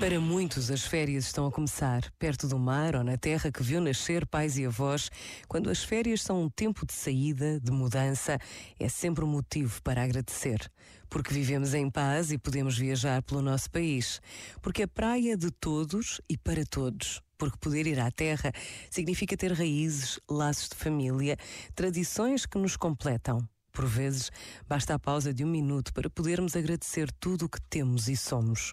Para muitos, as férias estão a começar, perto do mar ou na terra que viu nascer pais e avós. Quando as férias são um tempo de saída, de mudança, é sempre um motivo para agradecer. Porque vivemos em paz e podemos viajar pelo nosso país. Porque a praia é de todos e para todos. Porque poder ir à terra significa ter raízes, laços de família, tradições que nos completam. Por vezes, basta a pausa de um minuto para podermos agradecer tudo o que temos e somos.